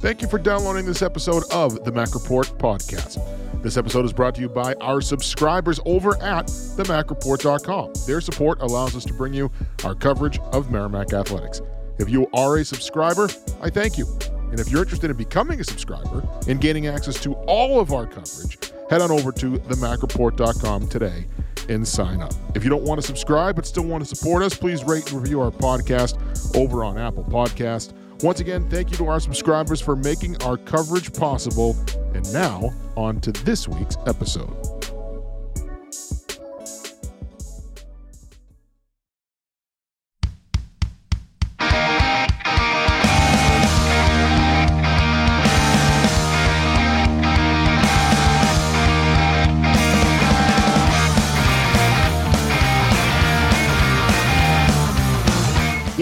Thank you for downloading this episode of the Mack Report podcast. This episode is brought to you by our subscribers over at themackreport.com. Their support allows us to bring you our coverage of Merrimack Athletics. If you are a subscriber, I thank you. And if you're interested in becoming a subscriber and gaining access to all of our coverage, head on over to themackreport.com today and sign up. If you don't want to subscribe but still want to support us, please rate and review our podcast over on Apple Podcast. Once again, thank you to our subscribers for making our coverage possible. And now, on to this week's episode.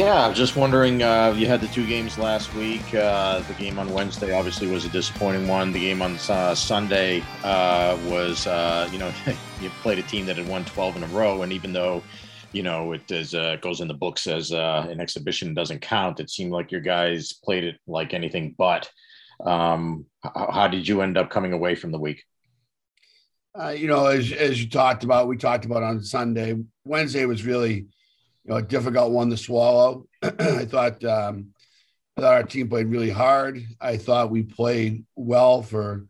Yeah, just wondering. Uh, you had the two games last week. Uh, the game on Wednesday obviously was a disappointing one. The game on uh, Sunday uh, was, uh, you know, you played a team that had won 12 in a row, and even though, you know, it is, uh, goes in the books as an exhibition doesn't count, it seemed like your guys played it like anything but. Um, how, how did you end up coming away from the week? you know, as as you talked about, we talked about on Sunday. Wednesday was really you know, a difficult one to swallow. I thought um, I thought our team played really hard. I thought we played well for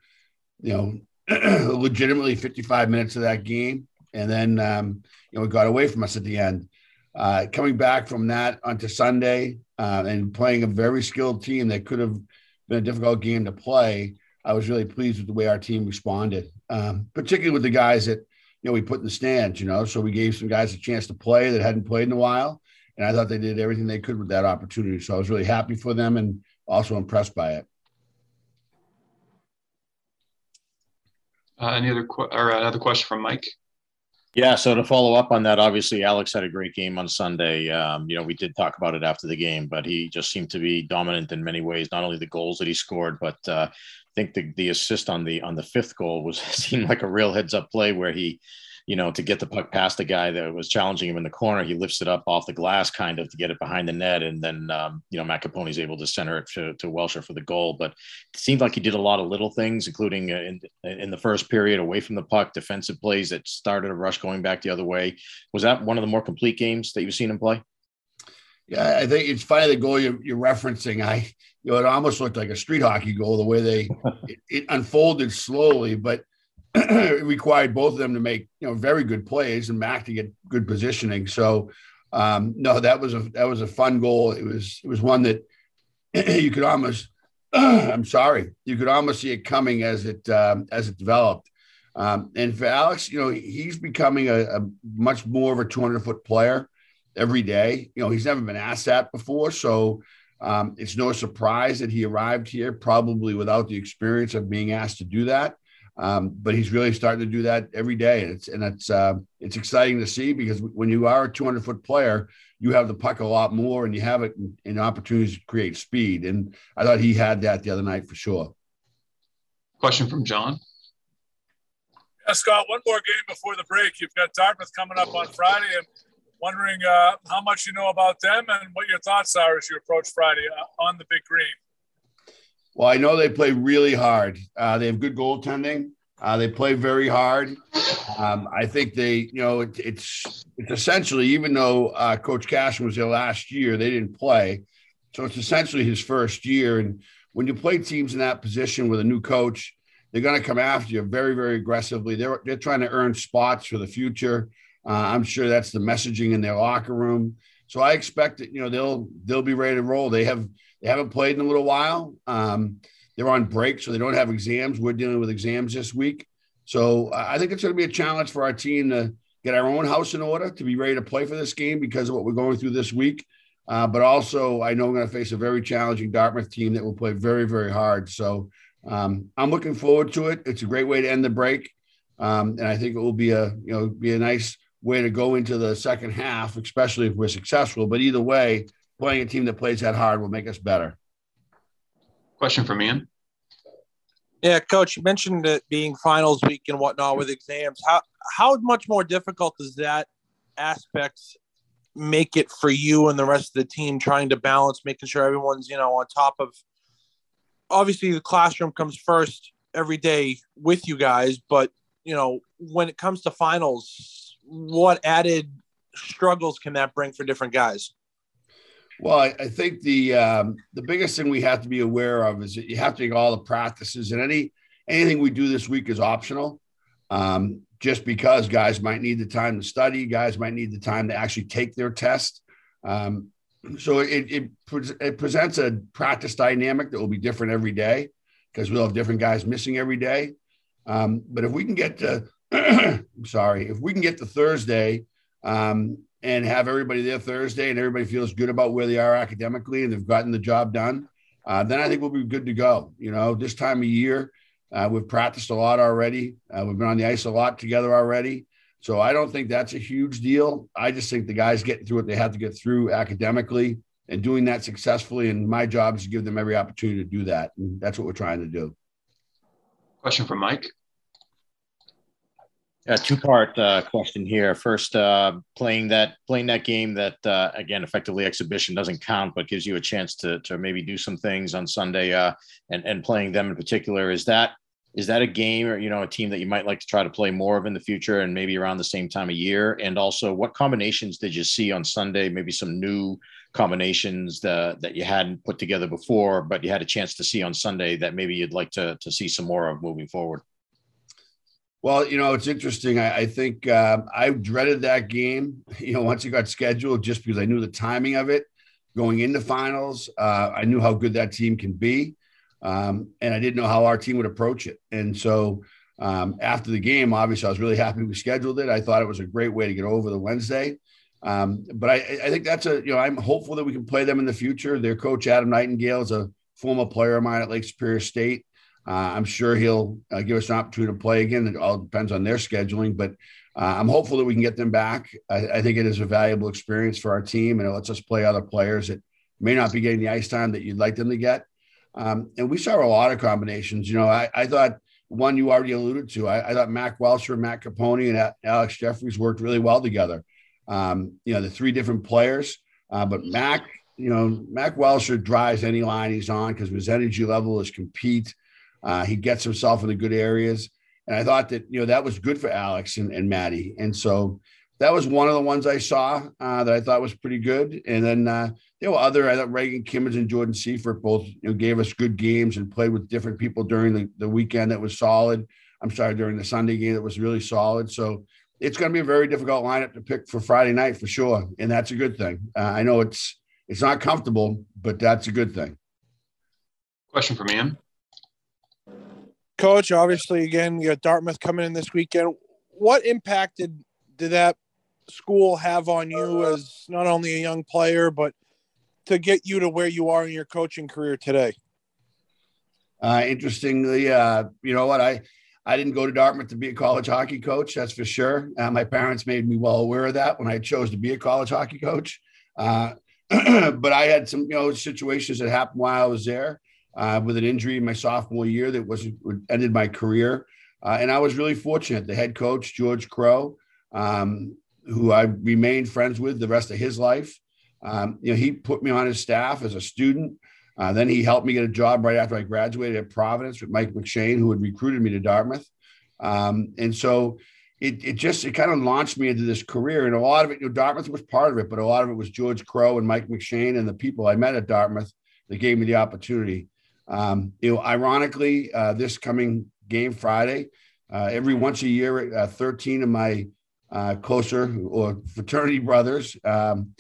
you know legitimately 55 minutes of that game, and then um, you know it got away from us at the end. Uh, coming back from that onto Sunday uh, and playing a very skilled team that could have been a difficult game to play, I was really pleased with the way our team responded, um, particularly with the guys that know, we put in the stands, you know, so we gave some guys a chance to play that hadn't played in a while. And I thought they did everything they could with that opportunity. So I was really happy for them and also impressed by it. Uh, any other qu- or another question from Mike? Yeah, so to follow up on that, obviously Alex had a great game on Sunday. Um, you know, we did talk about it after the game, but he just seemed to be dominant in many ways. Not only the goals that he scored, but uh, I think the, the assist on the on the fifth goal was seemed like a real heads up play where he, you know, to get the puck past the guy that was challenging him in the corner, he lifts it up off the glass kind of to get it behind the net, and then um, you know Matt Capone's able to center it to, to Welsher for the goal. But it seemed like he did a lot of little things, including uh, in in the first period away from the puck, defensive plays that started a rush going back the other way. Was that one of the more complete games that you've seen him play? Yeah, I think it's funny the goal you're, you're referencing. I you know, it almost looked like a street hockey goal the way they it, it unfolded slowly, but it required both of them to make you know very good plays and Mac to get good positioning. So um, no, that was a that was a fun goal. It was it was one that you could almost I'm sorry, you could almost see it coming as it um, as it developed. Um, and for Alex, you know, he's becoming a, a much more of a 200 foot player every day. You know, he's never been asked that before, so um, it's no surprise that he arrived here, probably without the experience of being asked to do that. Um, but he's really starting to do that every day, and it's and it's uh, it's exciting to see because when you are a 200 foot player, you have the puck a lot more, and you have it in, in opportunities to create speed. And I thought he had that the other night for sure. Question from John. Yeah, Scott. One more game before the break. You've got Dartmouth coming up on Friday, and wondering uh, how much you know about them and what your thoughts are as you approach Friday uh, on the big green. Well, I know they play really hard. Uh, they have good goaltending. Uh, they play very hard. Um, I think they, you know, it, it's it's essentially even though uh, Coach Cashman was there last year, they didn't play, so it's essentially his first year. And when you play teams in that position with a new coach, they're going to come after you very, very aggressively. They're they're trying to earn spots for the future. Uh, I'm sure that's the messaging in their locker room. So I expect that you know they'll they'll be ready to roll. They have they haven't played in a little while. Um, they're on break, so they don't have exams. We're dealing with exams this week, so I think it's going to be a challenge for our team to get our own house in order to be ready to play for this game because of what we're going through this week. Uh, but also, I know we're going to face a very challenging Dartmouth team that will play very, very hard. So um, I'm looking forward to it. It's a great way to end the break, um, and I think it will be a you know be a nice way to go into the second half, especially if we're successful. But either way, playing a team that plays that hard will make us better. Question from Ian. Yeah, coach, you mentioned it being finals week and whatnot with exams. How how much more difficult does that aspect make it for you and the rest of the team trying to balance making sure everyone's, you know, on top of obviously the classroom comes first every day with you guys, but you know, when it comes to finals, what added struggles can that bring for different guys? Well, I, I think the um, the biggest thing we have to be aware of is that you have to take all the practices and any anything we do this week is optional. Um, just because guys might need the time to study, guys might need the time to actually take their test. Um, so it, it, it presents a practice dynamic that will be different every day because we'll have different guys missing every day. Um, but if we can get to, sorry, if we can get to Thursday um, and have everybody there Thursday and everybody feels good about where they are academically and they've gotten the job done, uh, then I think we'll be good to go. You know, this time of year, uh, we've practiced a lot already. Uh, we've been on the ice a lot together already. So I don't think that's a huge deal. I just think the guys getting through what they have to get through academically and doing that successfully. And my job is to give them every opportunity to do that. And that's what we're trying to do. Question from Mike. A two-part uh, question here. First, uh, playing that playing that game that uh, again effectively exhibition doesn't count, but gives you a chance to to maybe do some things on Sunday, uh, and and playing them in particular. Is that is that a game or you know a team that you might like to try to play more of in the future and maybe around the same time of year? And also, what combinations did you see on Sunday? Maybe some new combinations that that you hadn't put together before, but you had a chance to see on Sunday that maybe you'd like to to see some more of moving forward. Well, you know, it's interesting. I, I think uh, I dreaded that game, you know, once it got scheduled, just because I knew the timing of it going into finals. Uh, I knew how good that team can be. Um, and I didn't know how our team would approach it. And so um, after the game, obviously, I was really happy we scheduled it. I thought it was a great way to get over the Wednesday. Um, but I, I, think that's a, you know, I'm hopeful that we can play them in the future. Their coach, Adam Nightingale, is a former player of mine at Lake Superior State. Uh, I'm sure he'll uh, give us an opportunity to play again. It all depends on their scheduling, but uh, I'm hopeful that we can get them back. I, I, think it is a valuable experience for our team, and it lets us play other players that may not be getting the ice time that you'd like them to get. Um, and we saw a lot of combinations. You know, I, I thought one you already alluded to. I, I thought Mac Welcher, Matt Caponi, and Alex Jefferies worked really well together. Um, you know, the three different players, uh, but Mac, you know, Mac Welcher drives any line he's on because his energy level is compete. Uh, he gets himself in the good areas. And I thought that, you know, that was good for Alex and, and Maddie. And so that was one of the ones I saw uh, that I thought was pretty good. And then uh, there were other, I thought Reagan Kimmons and Jordan Seyfert both you know, gave us good games and played with different people during the, the weekend that was solid. I'm sorry, during the Sunday game that was really solid. So it's going to be a very difficult lineup to pick for Friday night for sure. And that's a good thing. Uh, I know it's, it's not comfortable, but that's a good thing. Question from Ian. Coach, obviously, again, you got Dartmouth coming in this weekend. What impact did, did that school have on you as not only a young player, but to get you to where you are in your coaching career today? Uh, interestingly, uh, you know what? I, I didn't go to Dartmouth to be a college hockey coach, that's for sure. Uh, my parents made me well aware of that when I chose to be a college hockey coach. Uh, but I had some, you know, situations that happened while I was there uh, with an injury in my sophomore year that was ended my career. Uh, and I was really fortunate. The head coach, George Crowe, um, who I remained friends with the rest of his life, um, you know, he put me on his staff as a student. Uh, then he helped me get a job right after I graduated at Providence with Mike McShane, who had recruited me to Dartmouth. Um, and so it, it just it kind of launched me into this career. And a lot of it, you know, Dartmouth was part of it, but a lot of it was George Crowe and Mike McShane and the people I met at Dartmouth that gave me the opportunity. Um, you know, ironically, uh, this coming game Friday, uh, every once a year, uh, 13 of my uh, closer or fraternity brothers um,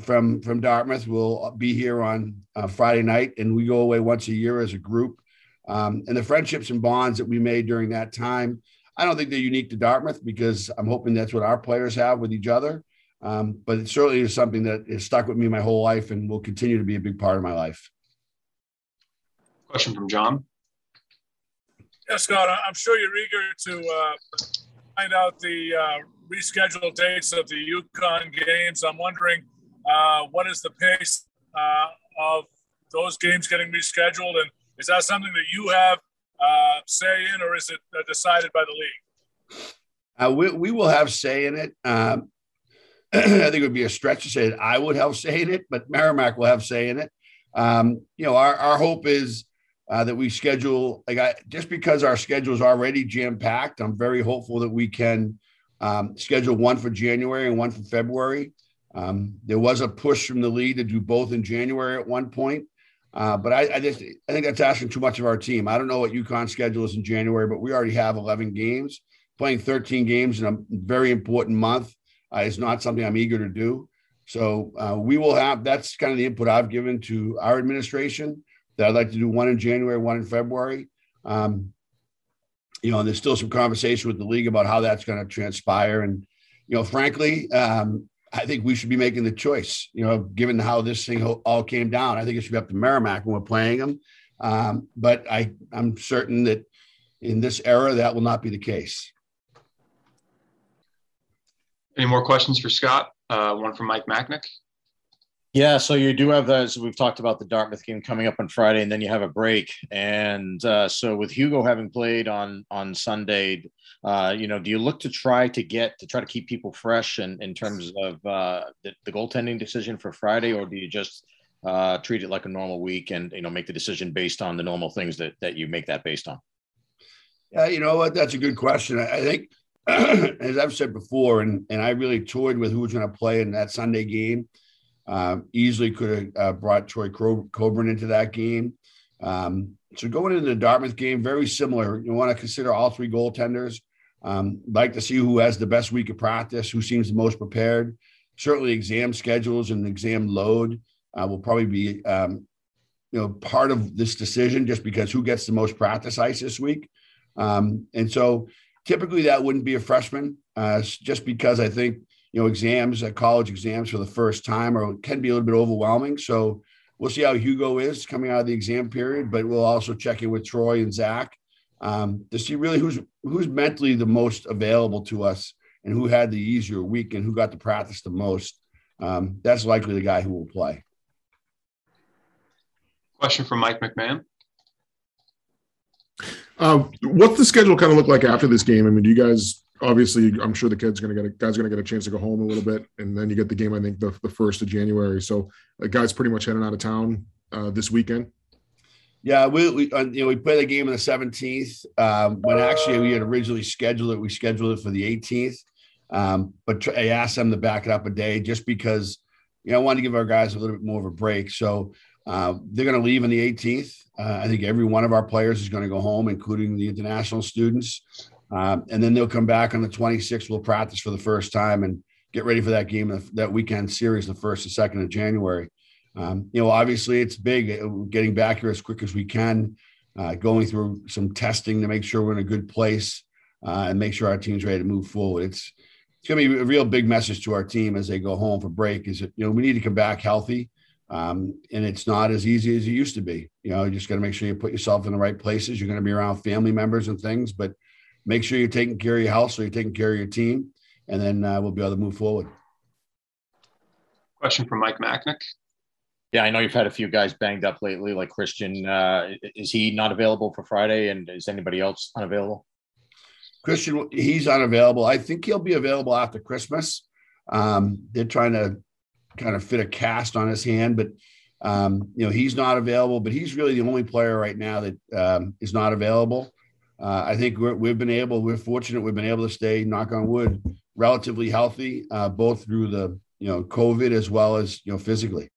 from from Dartmouth will be here on uh, Friday night, and we go away once a year as a group. Um, and the friendships and bonds that we made during that time, I don't think they're unique to Dartmouth because I'm hoping that's what our players have with each other. Um, but it certainly is something that has stuck with me my whole life and will continue to be a big part of my life. Question from John. Yeah, Scott, I'm sure you're eager to uh, find out the uh, rescheduled dates of the UConn games. I'm wondering uh, what is the pace uh, of those games getting rescheduled, and is that something that you have uh, say in, or is it uh, decided by the league? we, we will have say in it. Um, I think it would be a stretch to say that I would have say in it, but Merrimack will have say in it. Um, you know, our, our hope is uh, that we schedule. Like I, just because our schedule is already jam packed, I'm very hopeful that we can um, schedule one for January and one for February. Um, there was a push from the league to do both in January at one point. Uh, but I, I, just I think that's asking too much of our team. I don't know what UConn schedule is in January, but we already have 11 games. Playing 13 games in a very important month uh, is not something I'm eager to do. So uh, we will have that's kind of the input I've given to our administration that I'd like to do one in January, one in February. Um, you know, and there's still some conversation with the league about how that's going to transpire. And, you know, frankly, um, I think we should be making the choice, you know, given how this thing all came down. I think it should be up to Merrimack when we're playing them. Um, but I, I'm certain that in this era, that will not be the case. Any more questions for Scott? Uh, one from Mike Macknick. Yeah, so you do have that. So we've talked about the Dartmouth game coming up on Friday, and then you have a break. And uh, so with Hugo having played on on Sunday, uh, you know, do you look to try to get to try to keep people fresh in, in terms of uh, the, the goaltending decision for Friday, or do you just uh, treat it like a normal week and you know make the decision based on the normal things that that you make that based on? Yeah, you know what? That's a good question. I think, as I've said before, and and I really toyed with who was going to play in that Sunday game uh, easily could have uh, brought Troy Coburn into that game. Um, so going into the Dartmouth game, very similar. You want to consider all three goaltenders. Um, like to see who has the best week of practice, who seems the most prepared. Certainly, exam schedules and exam load uh, will probably be, um, you know, part of this decision, just because who gets the most practice ice this week. Um, and so, typically, that wouldn't be a freshman, uh, just because I think you know, exams, uh, college exams for the first time, or can be a little bit overwhelming. So we'll see how Hugo is coming out of the exam period, but we'll also check in with Troy and Zach um, to see really who's who's mentally the most available to us and who had the easier week and who got to practice the most. Um, that's likely the guy who will play. Question from Mike McMahon. Uh, what's the schedule kind of look like after this game? I mean, do you guys obviously i'm sure the kid's going to get a guy's going to get a chance to go home a little bit and then you get the game i think the, the first of january. So the guy's pretty much heading out of town uh, this weekend. Yeah we, we uh, you know we play the game on the 17th um, when actually we had originally scheduled it we scheduled it for the 18th um, but i asked them to back it up a day just because you know i wanted to give our guys a little bit more of a break. So uh, they're going to leave on the 18th uh, i think every one of our players is going to go home including the international students um, and then they'll come back on the 26th. We'll practice for the first time and get ready for that game, that weekend series, the first and second of January. Um, you know, obviously it's big uh, getting back here as quick as we can, uh, going through some testing to make sure we're in a good place uh, and make sure our team's ready to move forward. It's it's going to be a real big message to our team as they go home for break. Is that you know we need to come back healthy, um, and it's not as easy as it used to be. You know, you just got to make sure you put yourself in the right places. You're going to be around family members and things, but make sure you're taking care of your house or you're taking care of your team, and then uh, we'll be able to move forward. Question from Mike Macknick. Yeah, I know you've had a few guys banged up lately, like Christian. Uh, is he not available for Friday, and is anybody else unavailable? Christian, he's unavailable. I think he'll be available after Christmas. Um, they're trying to kind of fit a cast on his hand, but um, you know he's not available. But he's really the only player right now that um, is not available uh, I think we have been able, we're fortunate, we've been able to stay, knock on wood, relatively healthy, uh, both through the you know COVID as well as you know physically.